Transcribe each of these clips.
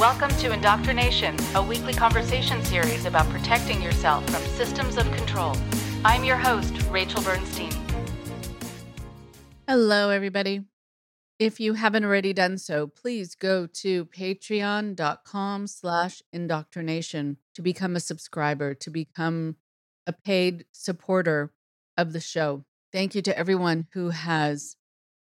Welcome to Indoctrination, a weekly conversation series about protecting yourself from systems of control. I'm your host, Rachel Bernstein. Hello, everybody. If you haven't already done so, please go to patreon.com slash indoctrination to become a subscriber, to become a paid supporter of the show. Thank you to everyone who has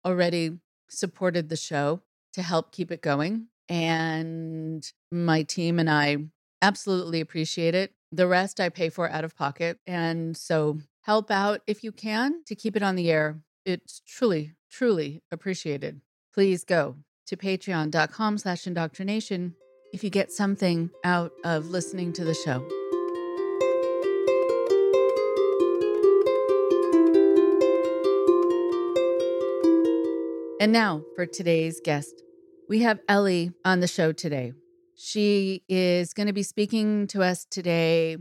already supported the show to help keep it going. And my team and I absolutely appreciate it. The rest I pay for out of pocket. And so help out if you can to keep it on the air. It's truly, truly appreciated. Please go to patreon.com slash indoctrination if you get something out of listening to the show. And now for today's guest. We have Ellie on the show today. She is going to be speaking to us today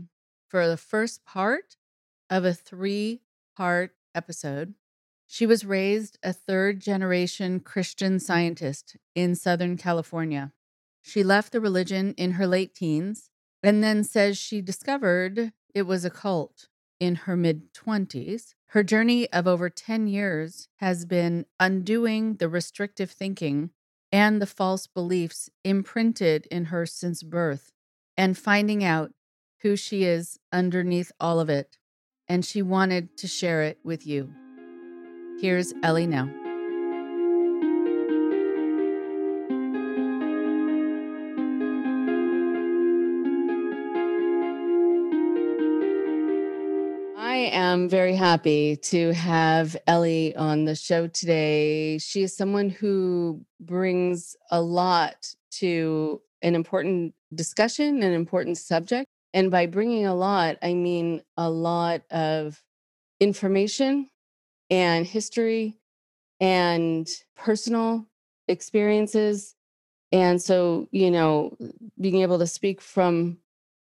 for the first part of a three part episode. She was raised a third generation Christian scientist in Southern California. She left the religion in her late teens and then says she discovered it was a cult in her mid 20s. Her journey of over 10 years has been undoing the restrictive thinking and the false beliefs imprinted in her since birth and finding out who she is underneath all of it. And she wanted to share it with you. Here's Ellie now. Am very happy to have Ellie on the show today. She is someone who brings a lot to an important discussion, an important subject. And by bringing a lot, I mean a lot of information and history and personal experiences. And so, you know, being able to speak from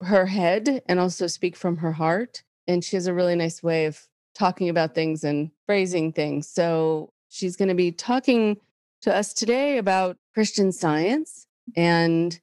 her head and also speak from her heart and she has a really nice way of talking about things and phrasing things. So she's going to be talking to us today about Christian science and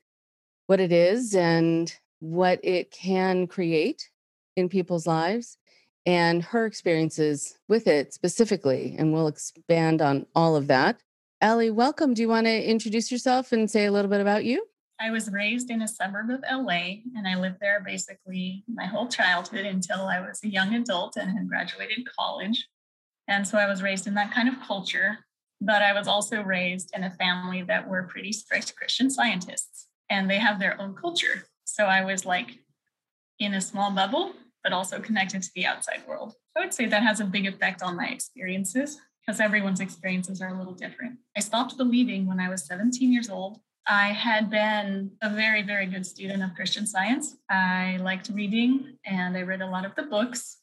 what it is and what it can create in people's lives and her experiences with it specifically. And we'll expand on all of that. Ellie, welcome. Do you want to introduce yourself and say a little bit about you? I was raised in a suburb of LA and I lived there basically my whole childhood until I was a young adult and had graduated college. And so I was raised in that kind of culture. But I was also raised in a family that were pretty strict Christian scientists and they have their own culture. So I was like in a small bubble, but also connected to the outside world. I would say that has a big effect on my experiences because everyone's experiences are a little different. I stopped believing when I was 17 years old I had been a very, very good student of Christian science. I liked reading and I read a lot of the books.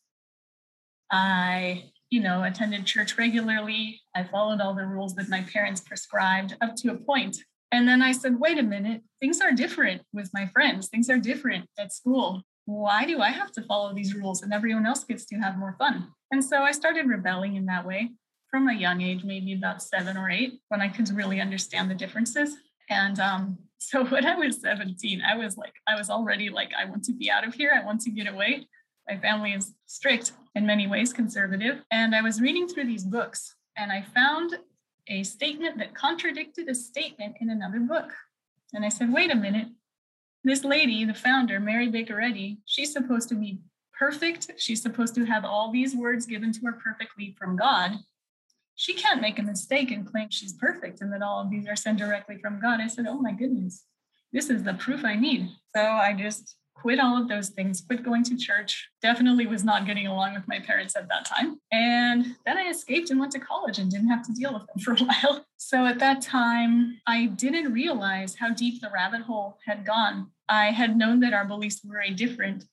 I, you know, attended church regularly. I followed all the rules that my parents prescribed up to a point. And then I said, wait a minute, things are different with my friends. Things are different at school. Why do I have to follow these rules and everyone else gets to have more fun? And so I started rebelling in that way from a young age, maybe about seven or eight, when I could really understand the differences. And um, so when I was 17, I was like, I was already like, I want to be out of here. I want to get away. My family is strict in many ways, conservative. And I was reading through these books and I found a statement that contradicted a statement in another book. And I said, wait a minute. This lady, the founder, Mary Baker Eddy, she's supposed to be perfect. She's supposed to have all these words given to her perfectly from God she can't make a mistake and claim she's perfect and that all of these are sent directly from God. I said, Oh my goodness, this is the proof I need. So I just quit all of those things, quit going to church, definitely was not getting along with my parents at that time. And then I escaped and went to college and didn't have to deal with them for a while. So at that time, I didn't realize how deep the rabbit hole had gone. I had known that our beliefs were very different,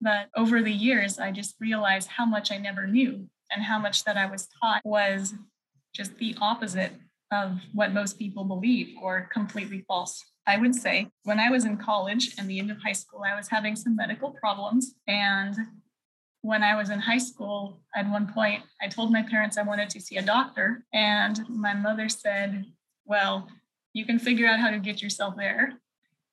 but over the years, I just realized how much I never knew and how much that I was taught was just the opposite of what most people believe or completely false. I would say when I was in college and the end of high school, I was having some medical problems. And when I was in high school, at one point, I told my parents I wanted to see a doctor. And my mother said, Well, you can figure out how to get yourself there.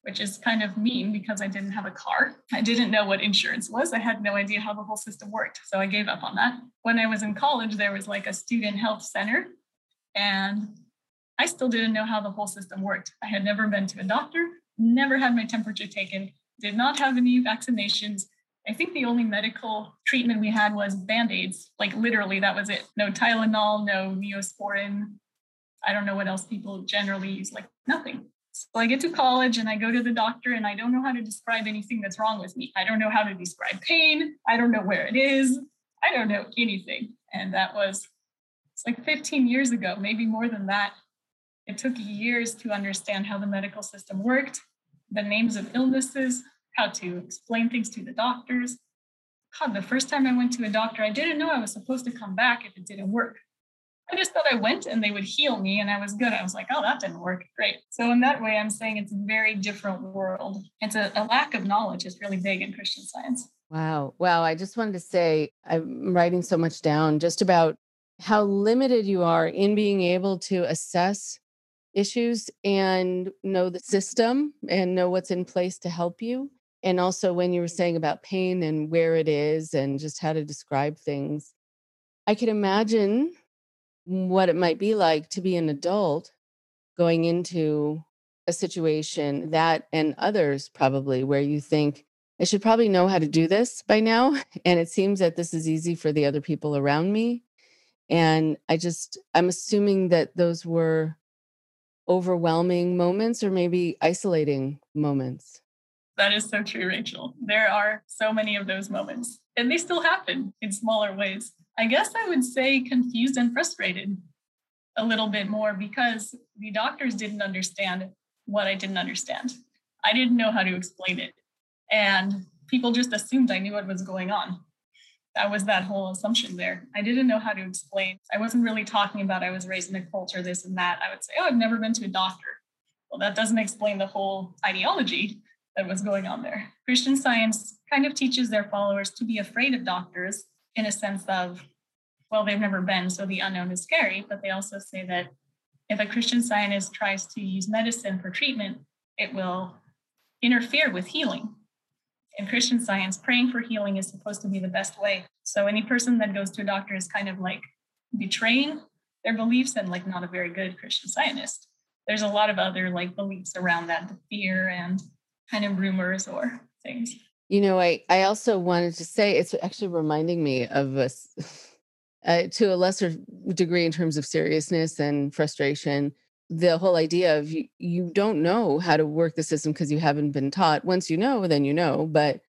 Which is kind of mean because I didn't have a car. I didn't know what insurance was. I had no idea how the whole system worked. So I gave up on that. When I was in college, there was like a student health center, and I still didn't know how the whole system worked. I had never been to a doctor, never had my temperature taken, did not have any vaccinations. I think the only medical treatment we had was band aids. Like literally, that was it. No Tylenol, no Neosporin. I don't know what else people generally use, like nothing. So I get to college and I go to the doctor and I don't know how to describe anything that's wrong with me. I don't know how to describe pain. I don't know where it is. I don't know anything. And that was it's like 15 years ago, maybe more than that. It took years to understand how the medical system worked, the names of illnesses, how to explain things to the doctors. God, the first time I went to a doctor, I didn't know I was supposed to come back if it didn't work. I just thought I went and they would heal me and I was good. I was like, oh, that didn't work. Great. So, in that way, I'm saying it's a very different world. It's a, a lack of knowledge is really big in Christian science. Wow. Wow. I just wanted to say, I'm writing so much down just about how limited you are in being able to assess issues and know the system and know what's in place to help you. And also, when you were saying about pain and where it is and just how to describe things, I can imagine what it might be like to be an adult going into a situation that and others probably where you think I should probably know how to do this by now and it seems that this is easy for the other people around me and I just I'm assuming that those were overwhelming moments or maybe isolating moments. That is so true, Rachel. There are so many of those moments, and they still happen in smaller ways. I guess I would say confused and frustrated a little bit more because the doctors didn't understand what I didn't understand. I didn't know how to explain it. And people just assumed I knew what was going on. That was that whole assumption there. I didn't know how to explain. I wasn't really talking about I was raised in a culture, this and that. I would say, oh, I've never been to a doctor. Well, that doesn't explain the whole ideology that was going on there. Christian science kind of teaches their followers to be afraid of doctors in a sense of, well, they've never been, so the unknown is scary. But they also say that if a Christian scientist tries to use medicine for treatment, it will interfere with healing. In Christian science, praying for healing is supposed to be the best way. So any person that goes to a doctor is kind of like betraying their beliefs and like not a very good Christian scientist. There's a lot of other like beliefs around that, the fear and kind of rumors or things. You know, I I also wanted to say it's actually reminding me of us uh, to a lesser degree in terms of seriousness and frustration. The whole idea of you, you don't know how to work the system because you haven't been taught. Once you know, then you know. But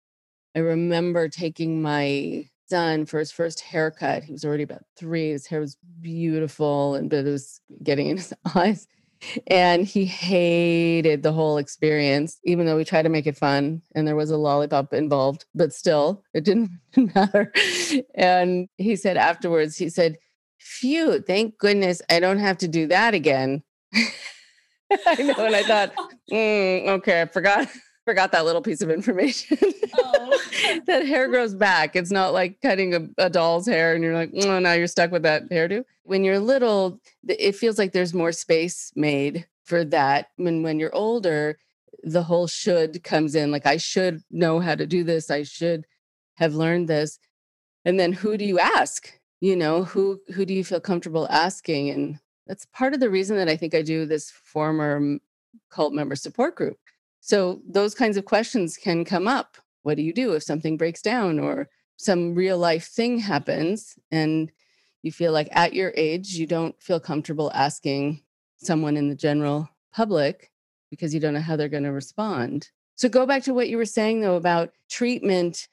I remember taking my son for his first haircut. He was already about three. His hair was beautiful, and but it was getting in his eyes and he hated the whole experience even though we tried to make it fun and there was a lollipop involved but still it didn't matter. And he said afterwards he said phew thank goodness i don't have to do that again. I know and i thought mm, okay i forgot forgot that little piece of information. Oh. that hair grows back. It's not like cutting a, a, doll's hair and you're like, oh, now you're stuck with that hairdo. When you're little, it feels like there's more space made for that. When when you're older, the whole should comes in. Like I should know how to do this. I should have learned this. And then who do you ask? You know, who who do you feel comfortable asking? And that's part of the reason that I think I do this former cult member support group so those kinds of questions can come up. What do you do if something breaks down or some real life thing happens and you feel like at your age you don't feel comfortable asking someone in the general public because you don't know how they're going to respond. So go back to what you were saying though about treatment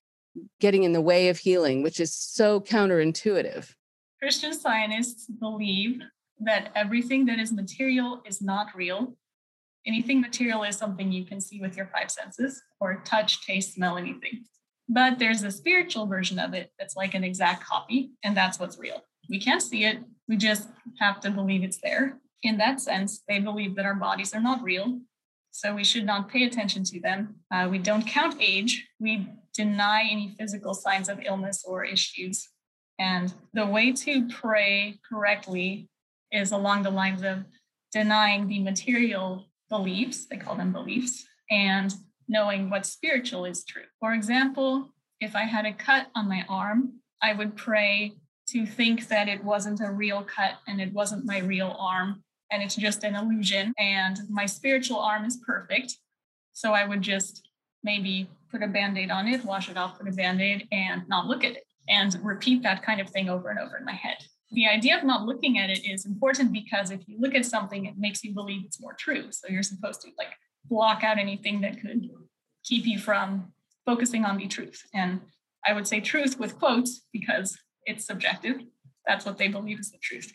getting in the way of healing, which is so counterintuitive. Christian scientists believe that everything that is material is not real Anything material is something you can see with your five senses or touch, taste, smell, anything. But there's a spiritual version of it that's like an exact copy, and that's what's real. We can't see it, we just have to believe it's there. In that sense, they believe that our bodies are not real, so we should not pay attention to them. Uh, we don't count age, we deny any physical signs of illness or issues. And the way to pray correctly is along the lines of denying the material beliefs, they call them beliefs, and knowing what spiritual is true. For example, if I had a cut on my arm, I would pray to think that it wasn't a real cut and it wasn't my real arm and it's just an illusion and my spiritual arm is perfect. So I would just maybe put a band aid on it, wash it off, put a band aid, and not look at it and repeat that kind of thing over and over in my head. The idea of not looking at it is important because if you look at something, it makes you believe it's more true. So you're supposed to like block out anything that could keep you from focusing on the truth. And I would say truth with quotes because it's subjective. That's what they believe is the truth.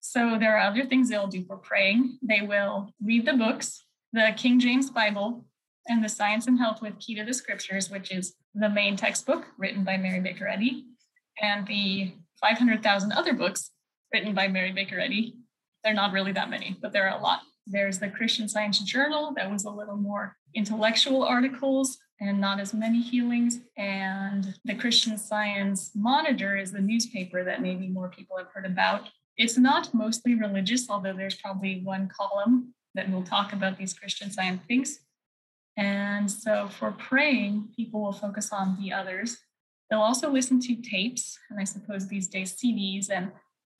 So there are other things they'll do for praying. They will read the books, the King James Bible, and the Science and Health with Key to the Scriptures, which is the main textbook written by Mary Baker Eddy, and the 500,000 other books written by Mary Baker Eddy. They're not really that many, but there are a lot. There's the Christian Science Journal that was a little more intellectual articles and not as many healings. And the Christian Science Monitor is the newspaper that maybe more people have heard about. It's not mostly religious, although there's probably one column that will talk about these Christian Science things. And so for praying, people will focus on the others. They'll also listen to tapes, and I suppose these days CDs and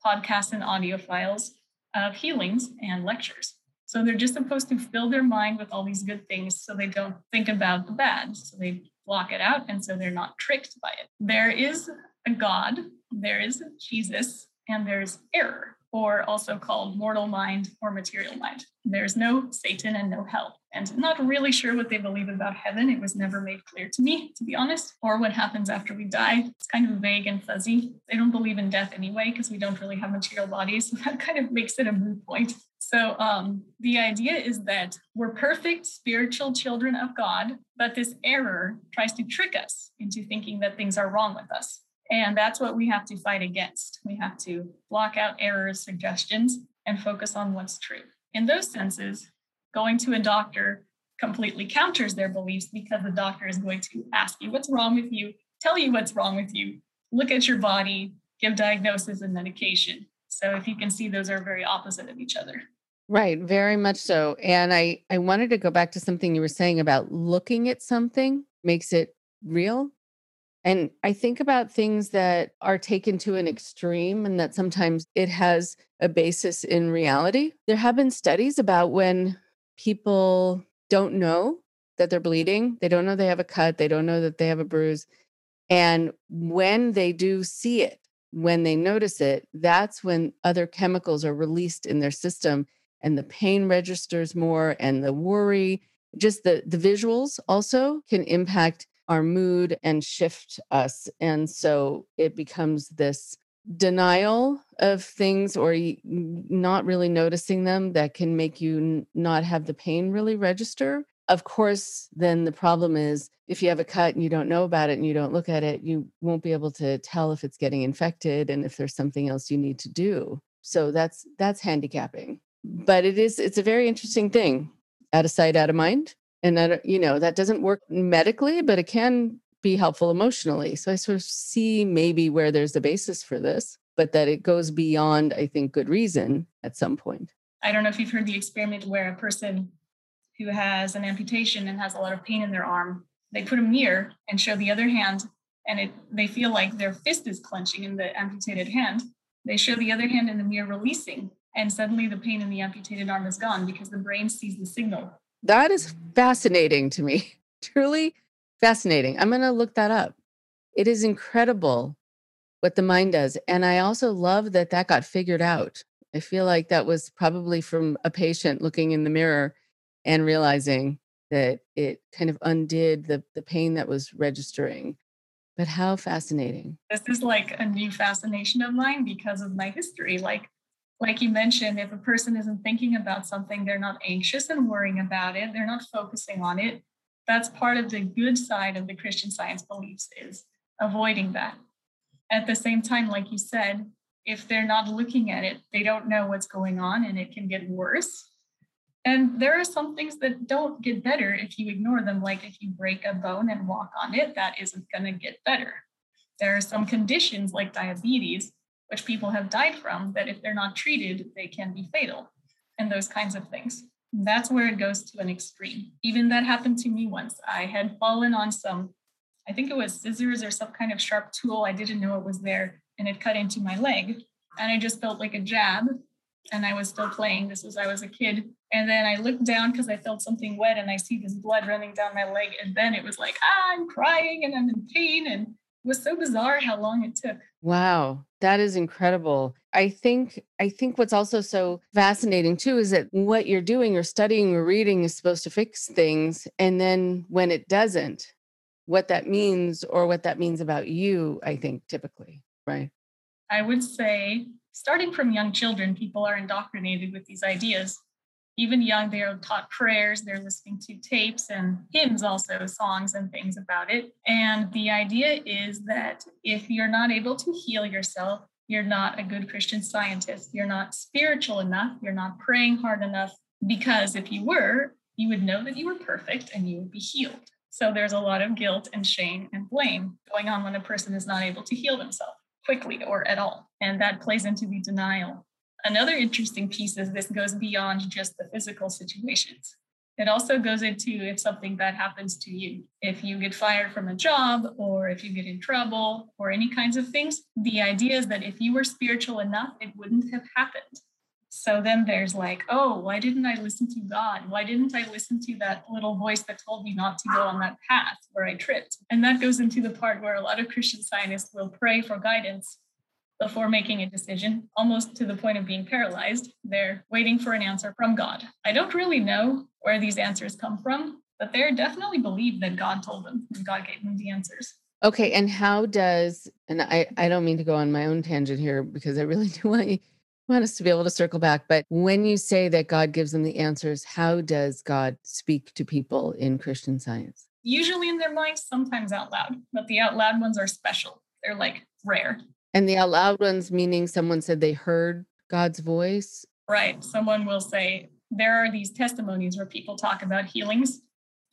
podcasts and audio files of healings and lectures. So they're just supposed to fill their mind with all these good things so they don't think about the bad. So they block it out and so they're not tricked by it. There is a God, there is Jesus, and there's error or also called mortal mind or material mind. There's no Satan and no hell. And not really sure what they believe about heaven. It was never made clear to me, to be honest, or what happens after we die. It's kind of vague and fuzzy. They don't believe in death anyway, because we don't really have material bodies. So that kind of makes it a moot point. So um, the idea is that we're perfect spiritual children of God, but this error tries to trick us into thinking that things are wrong with us. And that's what we have to fight against. We have to block out errors, suggestions, and focus on what's true. In those senses, going to a doctor completely counters their beliefs because the doctor is going to ask you what's wrong with you, tell you what's wrong with you, look at your body, give diagnosis and medication. So if you can see, those are very opposite of each other. Right, very much so. And I I wanted to go back to something you were saying about looking at something makes it real. And I think about things that are taken to an extreme and that sometimes it has a basis in reality. There have been studies about when people don't know that they're bleeding, they don't know they have a cut, they don't know that they have a bruise. And when they do see it, when they notice it, that's when other chemicals are released in their system and the pain registers more and the worry. Just the, the visuals also can impact our mood and shift us. And so it becomes this denial of things or not really noticing them that can make you not have the pain really register. Of course, then the problem is if you have a cut and you don't know about it and you don't look at it, you won't be able to tell if it's getting infected and if there's something else you need to do. So that's that's handicapping. But it is it's a very interesting thing. Out of sight, out of mind and that you know that doesn't work medically but it can be helpful emotionally so i sort of see maybe where there's a basis for this but that it goes beyond i think good reason at some point. I don't know if you've heard the experiment where a person who has an amputation and has a lot of pain in their arm they put a mirror and show the other hand and it they feel like their fist is clenching in the amputated hand. They show the other hand in the mirror releasing and suddenly the pain in the amputated arm is gone because the brain sees the signal that is fascinating to me. Truly fascinating. I'm going to look that up. It is incredible what the mind does. And I also love that that got figured out. I feel like that was probably from a patient looking in the mirror and realizing that it kind of undid the, the pain that was registering. But how fascinating. This is like a new fascination of mine because of my history. Like like you mentioned, if a person isn't thinking about something, they're not anxious and worrying about it, they're not focusing on it. That's part of the good side of the Christian science beliefs is avoiding that. At the same time, like you said, if they're not looking at it, they don't know what's going on and it can get worse. And there are some things that don't get better if you ignore them, like if you break a bone and walk on it, that isn't going to get better. There are some conditions like diabetes which people have died from, that if they're not treated, they can be fatal and those kinds of things. That's where it goes to an extreme. Even that happened to me once. I had fallen on some, I think it was scissors or some kind of sharp tool. I didn't know it was there and it cut into my leg. And I just felt like a jab. And I was still playing. This was, I was a kid. And then I looked down because I felt something wet and I see this blood running down my leg. And then it was like, ah, I'm crying and I'm in pain. And was so bizarre how long it took. Wow, that is incredible. I think I think what's also so fascinating too is that what you're doing or studying or reading is supposed to fix things and then when it doesn't, what that means or what that means about you, I think typically, right? I would say starting from young children, people are indoctrinated with these ideas even young, they're taught prayers, they're listening to tapes and hymns, also songs and things about it. And the idea is that if you're not able to heal yourself, you're not a good Christian scientist. You're not spiritual enough. You're not praying hard enough. Because if you were, you would know that you were perfect and you would be healed. So there's a lot of guilt and shame and blame going on when a person is not able to heal themselves quickly or at all. And that plays into the denial Another interesting piece is this goes beyond just the physical situations. It also goes into if something bad happens to you. If you get fired from a job or if you get in trouble or any kinds of things, the idea is that if you were spiritual enough, it wouldn't have happened. So then there's like, oh, why didn't I listen to God? Why didn't I listen to that little voice that told me not to go on that path where I tripped? And that goes into the part where a lot of Christian scientists will pray for guidance before making a decision, almost to the point of being paralyzed. They're waiting for an answer from God. I don't really know where these answers come from, but they definitely believe that God told them and God gave them the answers. Okay, and how does and I I don't mean to go on my own tangent here because I really do want you want us to be able to circle back, but when you say that God gives them the answers, how does God speak to people in Christian science? Usually in their minds, sometimes out loud, but the out loud ones are special. They're like rare. And the out loud ones, meaning someone said they heard God's voice? Right. Someone will say, there are these testimonies where people talk about healings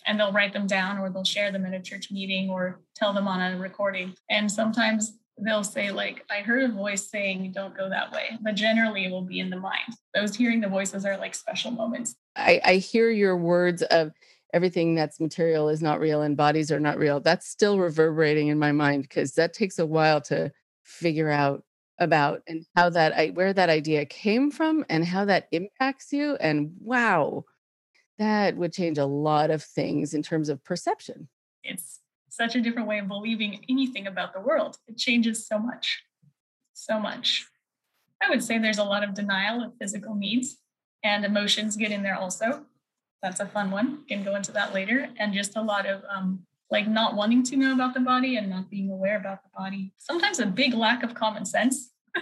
and they'll write them down or they'll share them at a church meeting or tell them on a recording. And sometimes they'll say, like, I heard a voice saying, don't go that way. But generally, it will be in the mind. Those hearing the voices are like special moments. I, I hear your words of everything that's material is not real and bodies are not real. That's still reverberating in my mind because that takes a while to figure out about and how that I where that idea came from and how that impacts you and wow that would change a lot of things in terms of perception. It's such a different way of believing anything about the world. It changes so much so much. I would say there's a lot of denial of physical needs and emotions get in there also. That's a fun one can go into that later and just a lot of um, like not wanting to know about the body and not being aware about the body. Sometimes a big lack of common sense.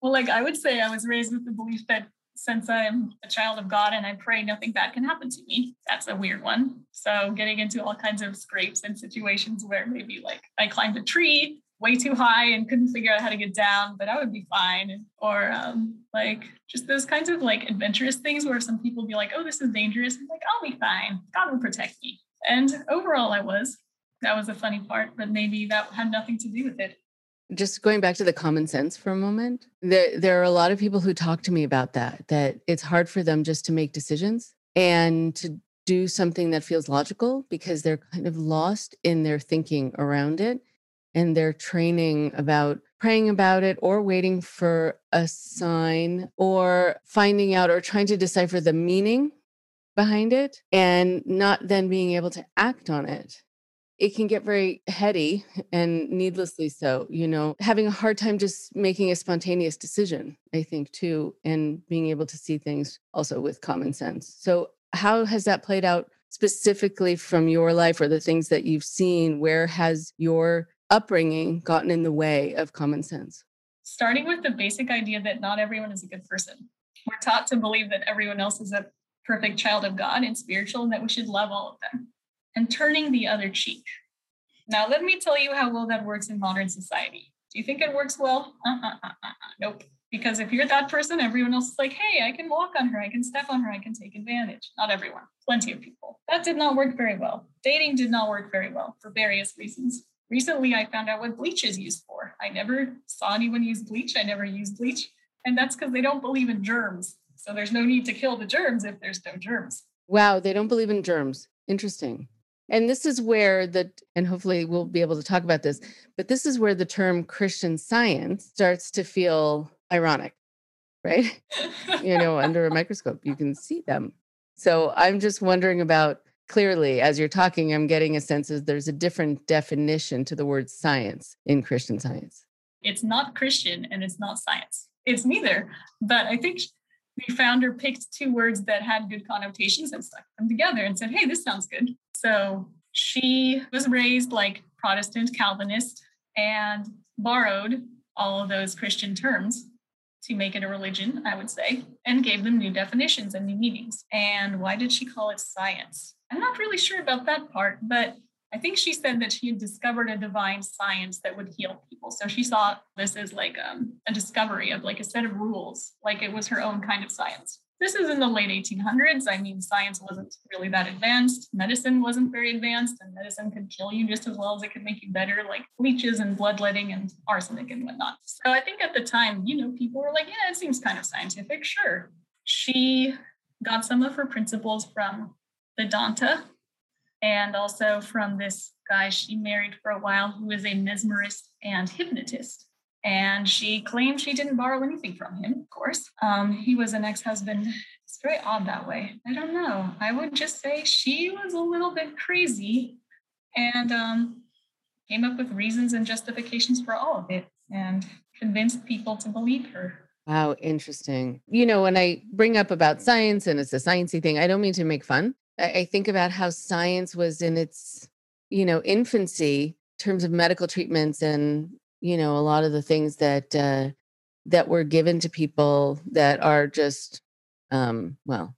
well, like I would say, I was raised with the belief that since I'm a child of God and I pray nothing bad can happen to me, that's a weird one. So getting into all kinds of scrapes and situations where maybe like I climbed a tree way too high and couldn't figure out how to get down, but I would be fine. Or um, like just those kinds of like adventurous things where some people be like, oh, this is dangerous. I'm like, I'll be fine. God will protect me. And overall, I was. That was a funny part, but maybe that had nothing to do with it. Just going back to the common sense for a moment, there, there are a lot of people who talk to me about that, that it's hard for them just to make decisions and to do something that feels logical because they're kind of lost in their thinking around it and their training about praying about it or waiting for a sign or finding out or trying to decipher the meaning behind it and not then being able to act on it. It can get very heady and needlessly so you know having a hard time just making a spontaneous decision i think too and being able to see things also with common sense. So how has that played out specifically from your life or the things that you've seen? Where has your upbringing gotten in the way of common sense? Starting with the basic idea that not everyone is a good person. We're taught to believe that everyone else is a perfect child of God and spiritual, and that we should love all of them, and turning the other cheek. Now, let me tell you how well that works in modern society. Do you think it works well? Uh-uh, uh-uh, nope. Because if you're that person, everyone else is like, hey, I can walk on her, I can step on her, I can take advantage. Not everyone, plenty of people. That did not work very well. Dating did not work very well for various reasons recently I found out what bleach is used for. I never saw anyone use bleach. I never used bleach. And that's because they don't believe in germs. So there's no need to kill the germs if there's no germs. Wow, they don't believe in germs. Interesting. And this is where the, and hopefully we'll be able to talk about this, but this is where the term Christian science starts to feel ironic, right? you know, under a microscope, you can see them. So I'm just wondering about clearly, as you're talking, I'm getting a sense of there's a different definition to the word science in Christian science. It's not Christian and it's not science. It's neither. But I think the founder picked two words that had good connotations and stuck them together and said, hey, this sounds good. So she was raised like Protestant Calvinist and borrowed all of those Christian terms to make it a religion, I would say, and gave them new definitions and new meanings. And why did she call it science? I'm not really sure about that part, but I think she said that she had discovered a divine science that would heal people. So she saw this as like um, a discovery of like a set of rules, like it was her own kind of science. This is in the late 1800s. I mean, science wasn't really that advanced. Medicine wasn't very advanced, and medicine could kill you just as well as it could make you better, like leeches and bloodletting and arsenic and whatnot. So I think at the time, you know, people were like, yeah, it seems kind of scientific. Sure. She got some of her principles from Vedanta, and also from this guy she married for a while who was a mesmerist and hypnotist. And she claimed she didn't borrow anything from him, of course. Um, he was an ex husband. It's very odd that way. I don't know. I would just say she was a little bit crazy and um, came up with reasons and justifications for all of it and convinced people to believe her. Wow, interesting. You know, when I bring up about science and it's a sciencey thing, I don't mean to make fun. I, think about how science was in its, you know, infancy in terms of medical treatments and, you know, a lot of the things that uh, that were given to people that are just, um, well,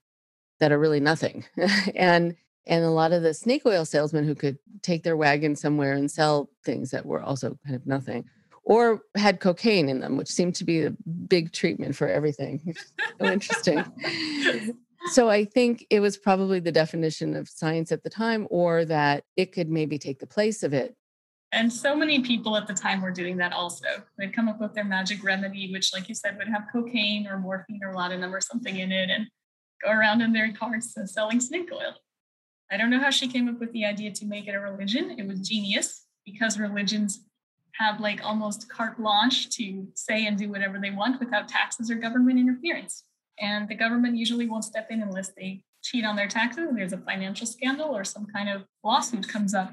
that are really nothing, and and a lot of the snake oil salesmen who could take their wagon somewhere and sell things that were also kind of nothing or had cocaine in them, which seemed to be a big treatment for everything. so interesting. So I think it was probably the definition of science at the time, or that it could maybe take the place of it. And so many people at the time were doing that also. They'd come up with their magic remedy, which, like you said, would have cocaine or morphine or laudanum or something in it and go around in their cars selling snake oil. I don't know how she came up with the idea to make it a religion. It was genius because religions have like almost carte blanche to say and do whatever they want without taxes or government interference and the government usually won't step in unless they cheat on their taxes there's a financial scandal or some kind of lawsuit comes up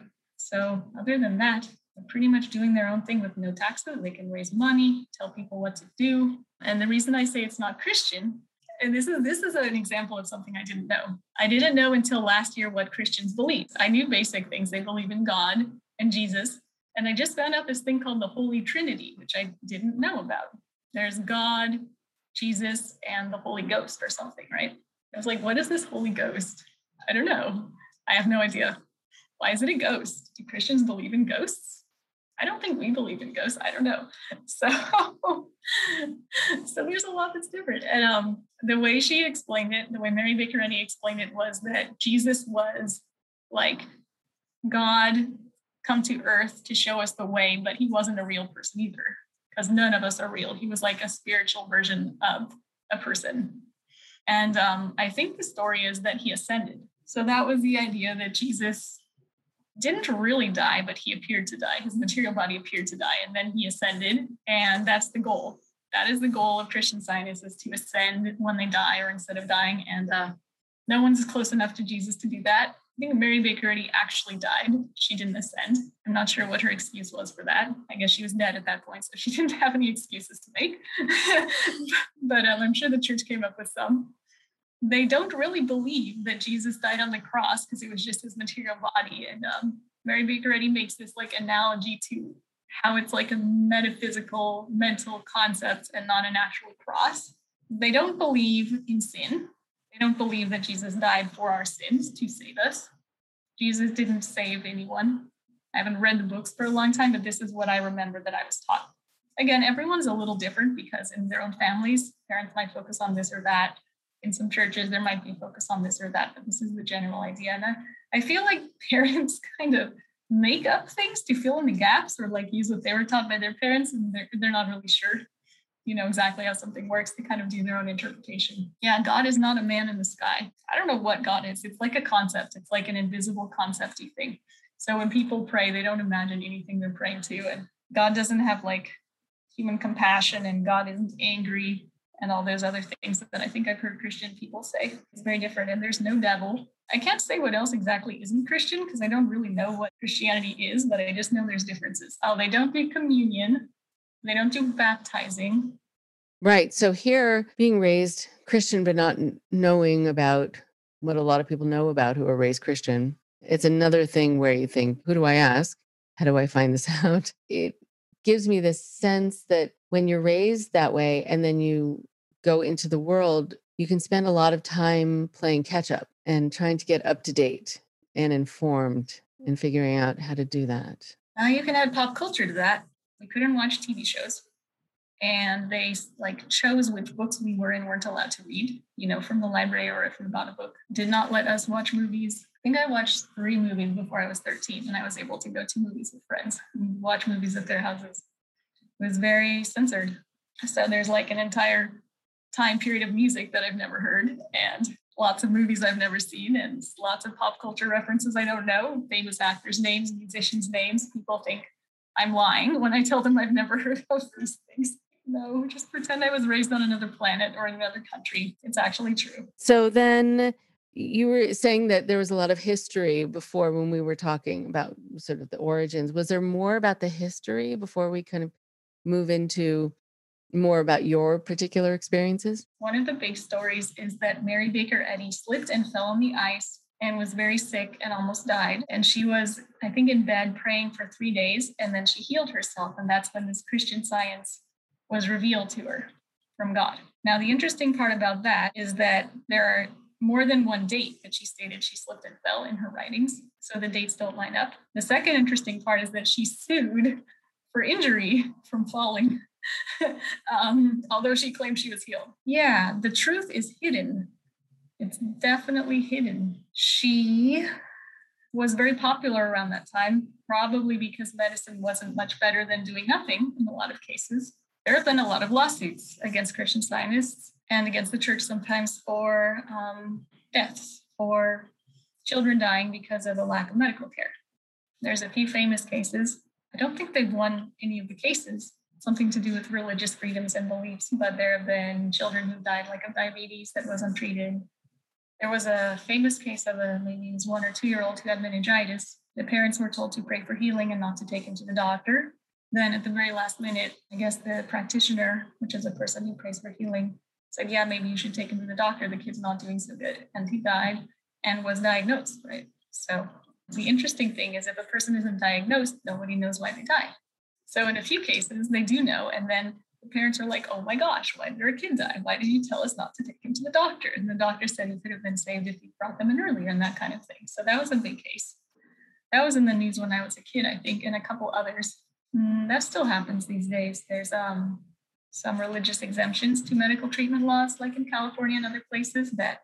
so other than that they're pretty much doing their own thing with no taxes they can raise money tell people what to do and the reason i say it's not christian and this is this is an example of something i didn't know i didn't know until last year what christians believe i knew basic things they believe in god and jesus and i just found out this thing called the holy trinity which i didn't know about there's god Jesus and the Holy Ghost or something, right? I was like, what is this Holy Ghost? I don't know. I have no idea. Why is it a ghost? Do Christians believe in ghosts? I don't think we believe in ghosts. I don't know. So, so there's a lot that's different. And um, the way she explained it, the way Mary Baker Eddy explained it was that Jesus was like God come to earth to show us the way, but he wasn't a real person either because none of us are real. He was like a spiritual version of a person. And um, I think the story is that he ascended. So that was the idea that Jesus didn't really die, but he appeared to die. His material body appeared to die, and then he ascended. And that's the goal. That is the goal of Christian scientists is to ascend when they die or instead of dying. And uh, no one's close enough to Jesus to do that. I think Mary Baker Eddy actually died. She didn't ascend. I'm not sure what her excuse was for that. I guess she was dead at that point, so she didn't have any excuses to make. but um, I'm sure the church came up with some. They don't really believe that Jesus died on the cross because it was just his material body. And um, Mary Baker Eddy makes this like analogy to how it's like a metaphysical, mental concept and not an actual cross. They don't believe in sin they don't believe that Jesus died for our sins to save us. Jesus didn't save anyone. I haven't read the books for a long time, but this is what I remember that I was taught. Again, everyone's a little different because in their own families, parents might focus on this or that. In some churches, there might be focus on this or that, but this is the general idea. And I, I feel like parents kind of make up things to fill in the gaps or like use what they were taught by their parents and they're, they're not really sure. you know exactly how something works. They kind of do their own interpretation. Yeah, God is not a man in the sky. I don't know what God is. It's like a concept. It's like an invisible concepty thing. So when people pray, they don't imagine anything they're praying to, and God doesn't have like human compassion, and God isn't angry, and all those other things that I think I've heard Christian people say. It's very different, and there's no devil. I can't say what else exactly isn't Christian because I don't really know what Christianity is, but I just know there's differences. Oh, they don't do communion, they don't do baptizing. Right. So here, being raised Christian, but not knowing about what a lot of people know about who are raised Christian, it's another thing where you think, who do I ask? How do I find this out? It gives me this sense that when you're raised that way and then you go into the world, you can spend a lot of time playing catch up and trying to get up to date and informed and figuring out how to do that. Now you can add pop culture to that. We couldn't watch TV shows. And they like chose which books we were and weren't allowed to read, you know, from the library or if we bought a book. Did not let us watch movies. I think I watched three movies before I was 13 and I was able to go to movies with friends and watch movies at their houses. Was very censored. So there's like an entire time period of music that I've never heard and lots of movies I've never seen and lots of pop culture references I don't know, famous actors' names, musicians' names. People think I'm lying when I tell them I've never heard of these things. No, just pretend I was raised on another planet or in another country. It's actually true. So then you were saying that there was a lot of history before when we were talking about sort of the origins. Was there more about the history before we kind of move into more about your particular experiences? One of the big stories is that Mary Baker Eddy slipped and fell on the ice and was very sick and almost died. And she was, I think, in bed praying for three days, and then she healed herself. And that's when this Christian science was revealed to her from God. Now, the interesting part about that is that there are more than one date that she stated she slipped and fell in her writings. So the dates don't line up. The second interesting part is that she sued for injury from falling um, although she claimed she was healed. Yeah, the truth is hidden. It's definitely hidden. She was very popular around that time, probably because medicine wasn't much better than doing nothing in a lot of cases. There have been a lot of lawsuits against Christian scientists and against the church sometimes for um, deaths or children dying because of a lack of medical care. There's a few famous cases. I don't think they've won any of the cases, something to do with religious freedoms and beliefs, but there have been children who died like of diabetes that was untreated. There was a famous case of a maybe was one or two year old who had meningitis. The parents were told to pray for healing and not to take him to the doctor. Then at the very last minute, I guess the practitioner, which is a person who prays for healing, said, Yeah, maybe you should take him to the doctor. The kid's not doing so good. And he died and was diagnosed, right? So the interesting thing is if a person isn't diagnosed, nobody knows why they die. So in a few cases, they do know. And then the parents are like, oh my gosh, why did our kid die? Why did you tell us not to take him to the doctor? And the doctor said he could have been saved if you brought them in earlier and that kind of thing. So that was a big case. That was in the news when I was a kid, I think, and a couple others. Mm, that still happens these days. There's um, some religious exemptions to medical treatment laws, like in California and other places, that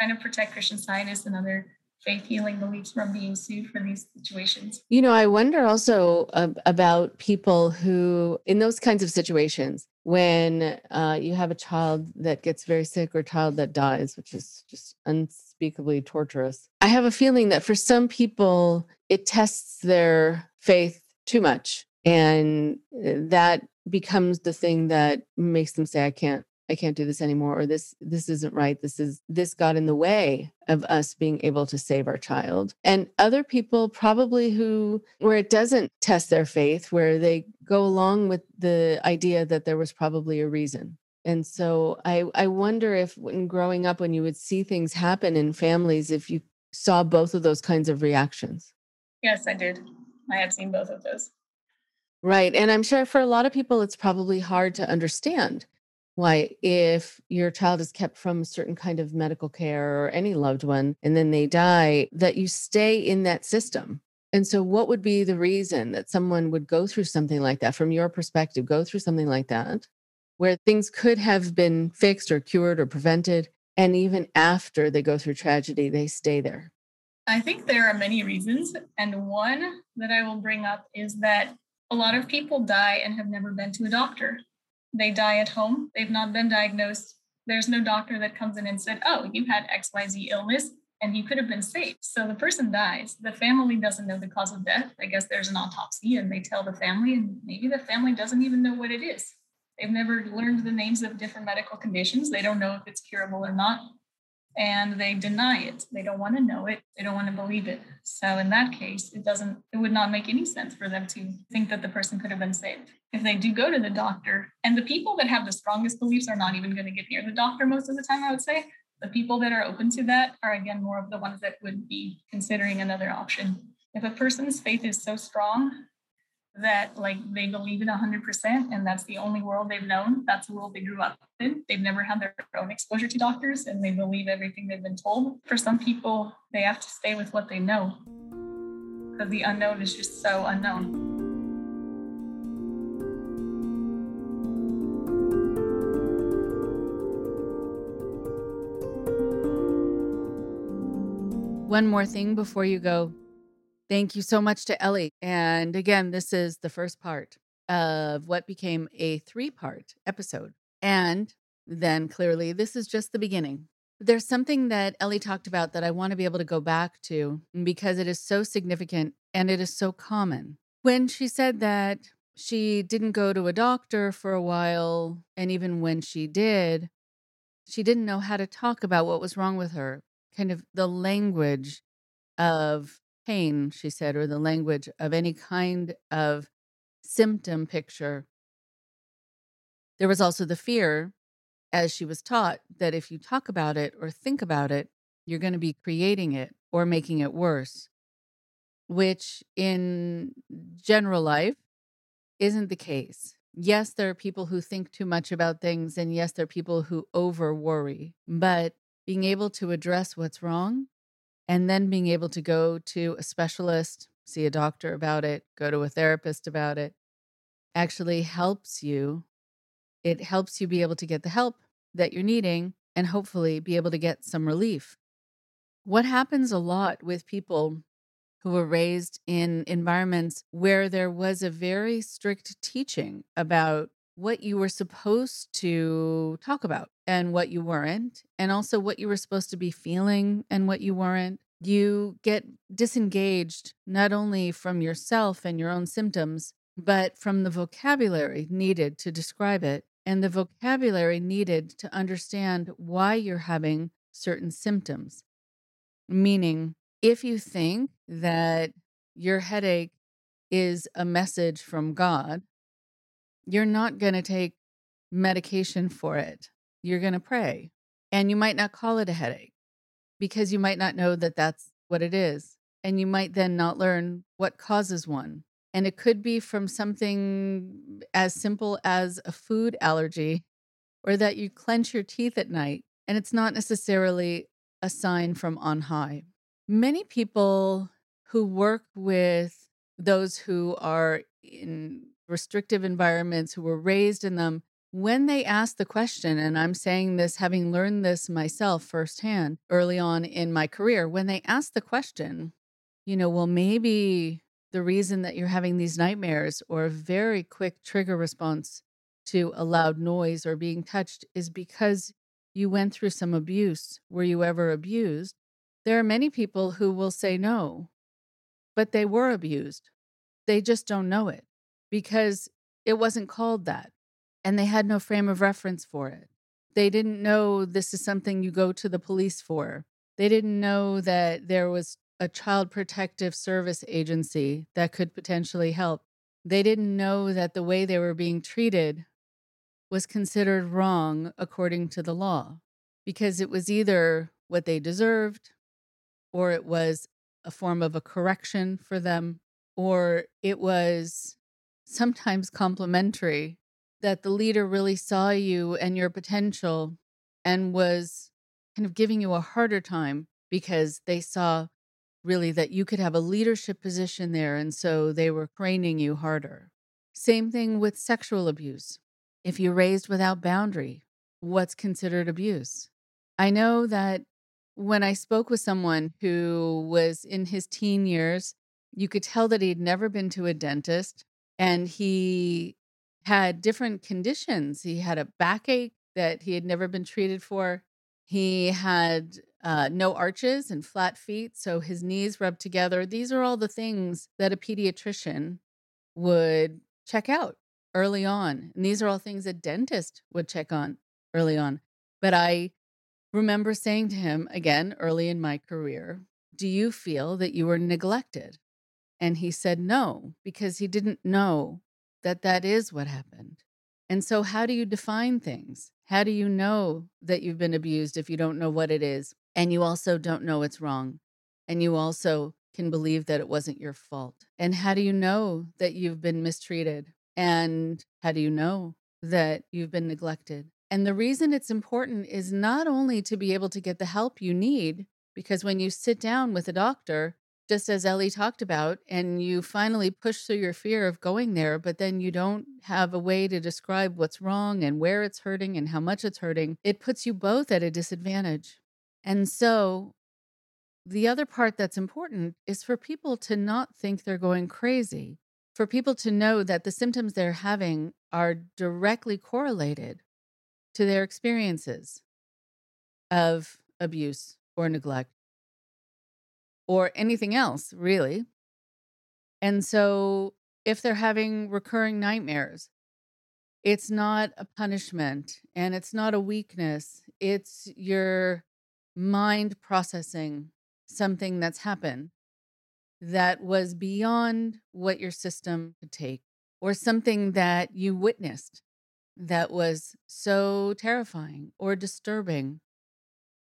kind of protect Christian scientists and other faith healing beliefs from being sued for these situations. You know, I wonder also uh, about people who, in those kinds of situations, when uh, you have a child that gets very sick or a child that dies, which is just unspeakably torturous. I have a feeling that for some people, it tests their faith too much. And uh, that becomes the thing that makes them say, I can't I can't do this anymore or this this isn't right this is this got in the way of us being able to save our child. And other people probably who where it doesn't test their faith where they go along with the idea that there was probably a reason. And so i i wonder if when growing up when you would see things happen in families if you saw both of those kinds of reactions? Yes i did. I have seen both of those. Right. And I'm sure for a lot of people, it's probably hard to understand why if your child is kept from a certain kind of medical care or any loved one and then they die that you stay in that system. And so what would be the reason that someone would go through something like that from your perspective go through something like that where things could have been fixed or cured or prevented and even after they go through tragedy they stay there? I think there are many reasons and one that i will bring up is that a lot of people die and have never been to a doctor they die at home. They've not been diagnosed. There's no doctor that comes in and said, oh, you had XYZ illness and you could have been saved. So the person dies. The family doesn't know the cause of death. I guess there's an autopsy and they tell the family, and maybe the family doesn't even know what it is. They've never learned the names of different medical conditions. They don't know if it's curable or not and they deny it. They don't want to know it. They don't want to believe it. So in that case, it doesn't, it would not make any sense for them to think that the person could have been saved. If they do go to the doctor, and the people that have the strongest beliefs are not even going to get near the doctor most of the time, I would say. The people that are open to that are again more of the ones that would be considering another option. If a person's faith is so strong that like they believe it 100% and that's the only world they've known. That's the world they grew up in. They've never had their own exposure to doctors and they believe everything they've been told. For some people they have to stay with what they know because the unknown is just so unknown. One more thing before you go Thank you so much to Ellie. And again, this is the first part of what became a three part episode. And then clearly, this is just the beginning. There's something that Ellie talked about that I want to be able to go back to because it is so significant and it is so common. When she said that she didn't go to a doctor for a while, and even when she did, she didn't know how to talk about what was wrong with her, kind of the language of pain, she said, or the language of any kind of symptom picture. There was also the fear, as she was taught, that if you talk about it or think about it, you're going to be creating it or making it worse, which in general life isn't the case. Yes, there are people who think too much about things, and yes, there are people who over worry, but being able to address what's wrong and then being able to go to a specialist, see a doctor about it, go to a therapist about it, actually helps you. It helps you be able to get the help that you're needing and hopefully be able to get some relief. What happens a lot with people who were raised in environments where there was a very strict teaching about what you were supposed to talk about and what you weren't, and also what you were supposed to be feeling and what you weren't. You get disengaged not only from yourself and your own symptoms, but from the vocabulary needed to describe it and the vocabulary needed to understand why you're having certain symptoms. Meaning, if you think that your headache is a message from God, you're not going to take medication for it. You're going to pray. And you might not call it a headache because you might not know that that's what it is. And you might then not learn what causes one. And it could be from something as simple as a food allergy or that you clench your teeth at night. And it's not necessarily a sign from on high. Many people who work with those who are in restrictive environments, who were raised in them, when they ask the question, and I'm saying this having learned this myself firsthand early on in my career, when they ask the question, you know, well, maybe the reason that you're having these nightmares or a very quick trigger response to a loud noise or being touched is because you went through some abuse. Were you ever abused? There are many people who will say no, but they were abused. They just don't know it because it wasn't called that and they had no frame of reference for it. They didn't know this is something you go to the police for. They didn't know that there was a child protective service agency that could potentially help. They didn't know that the way they were being treated was considered wrong according to the law because it was either what they deserved or it was a form of a correction for them or it was sometimes complimentary that the leader really saw you and your potential and was kind of giving you a harder time because they saw really that you could have a leadership position there. And so they were craning you harder. Same thing with sexual abuse. If you're raised without boundary, what's considered abuse? I know that when I spoke with someone who was in his teen years, you could tell that he'd never been to a dentist and he had different conditions. He had a backache that he had never been treated for. He had uh, no arches and flat feet, so his knees rubbed together. These are all the things that a pediatrician would check out early on. And these are all things a dentist would check on early on. But I remember saying to him again early in my career, Do you feel that you were neglected? And he said no, because he didn't know that that is what happened. And so, how do you define things? How do you know that you've been abused if you don't know what it is? And you also don't know it's wrong. And you also can believe that it wasn't your fault. And how do you know that you've been mistreated? And how do you know that you've been neglected? And the reason it's important is not only to be able to get the help you need, because when you sit down with a doctor, just as Ellie talked about, and you finally push through your fear of going there, but then you don't have a way to describe what's wrong and where it's hurting and how much it's hurting, it puts you both at a disadvantage. And so, the other part that's important is for people to not think they're going crazy, for people to know that the symptoms they're having are directly correlated to their experiences of abuse or neglect or anything else, really. And so, if they're having recurring nightmares, it's not a punishment and it's not a weakness. It's your mind processing something that's happened that was beyond what your system could take, or something that you witnessed that was so terrifying or disturbing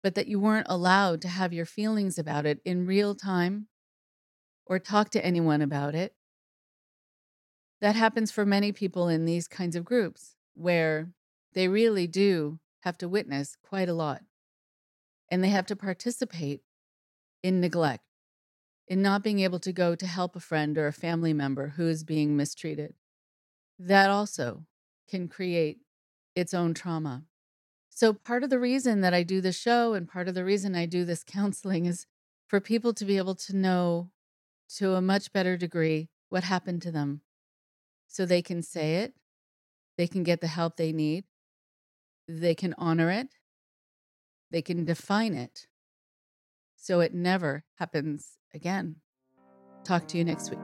but that you weren't allowed to have your feelings about it in real time or talk to anyone about it. That happens for many people in these kinds of groups where they really do have to witness quite a lot. And they have to participate in neglect, in not being able to go to help a friend or a family member who is being mistreated. That also can create its own trauma. So, part of the reason that I do the show and part of the reason I do this counseling is for people to be able to know to a much better degree what happened to them so they can say it, they can get the help they need, they can honor it, they can define it so it never happens again. Talk to you next week.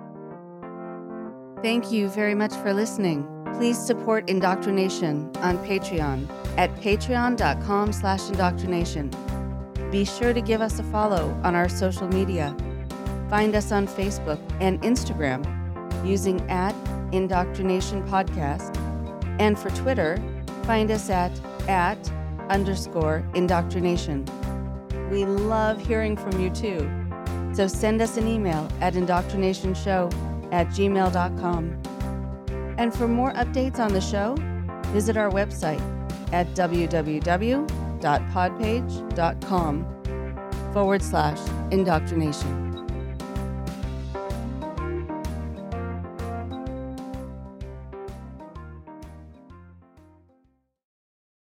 Thank you very much for listening. Please support Indoctrination on Patreon at patreon.com slash indoctrination. Be sure to give us a follow on our social media. Find us on Facebook and Instagram using at Indoctrination Podcast. And for Twitter, find us at at underscore indoctrination. We love hearing from you too. So send us an email at indoctrinationshow at gmail.com. And for more updates on the show, visit our website at www.podpage.com forward slash indoctrination.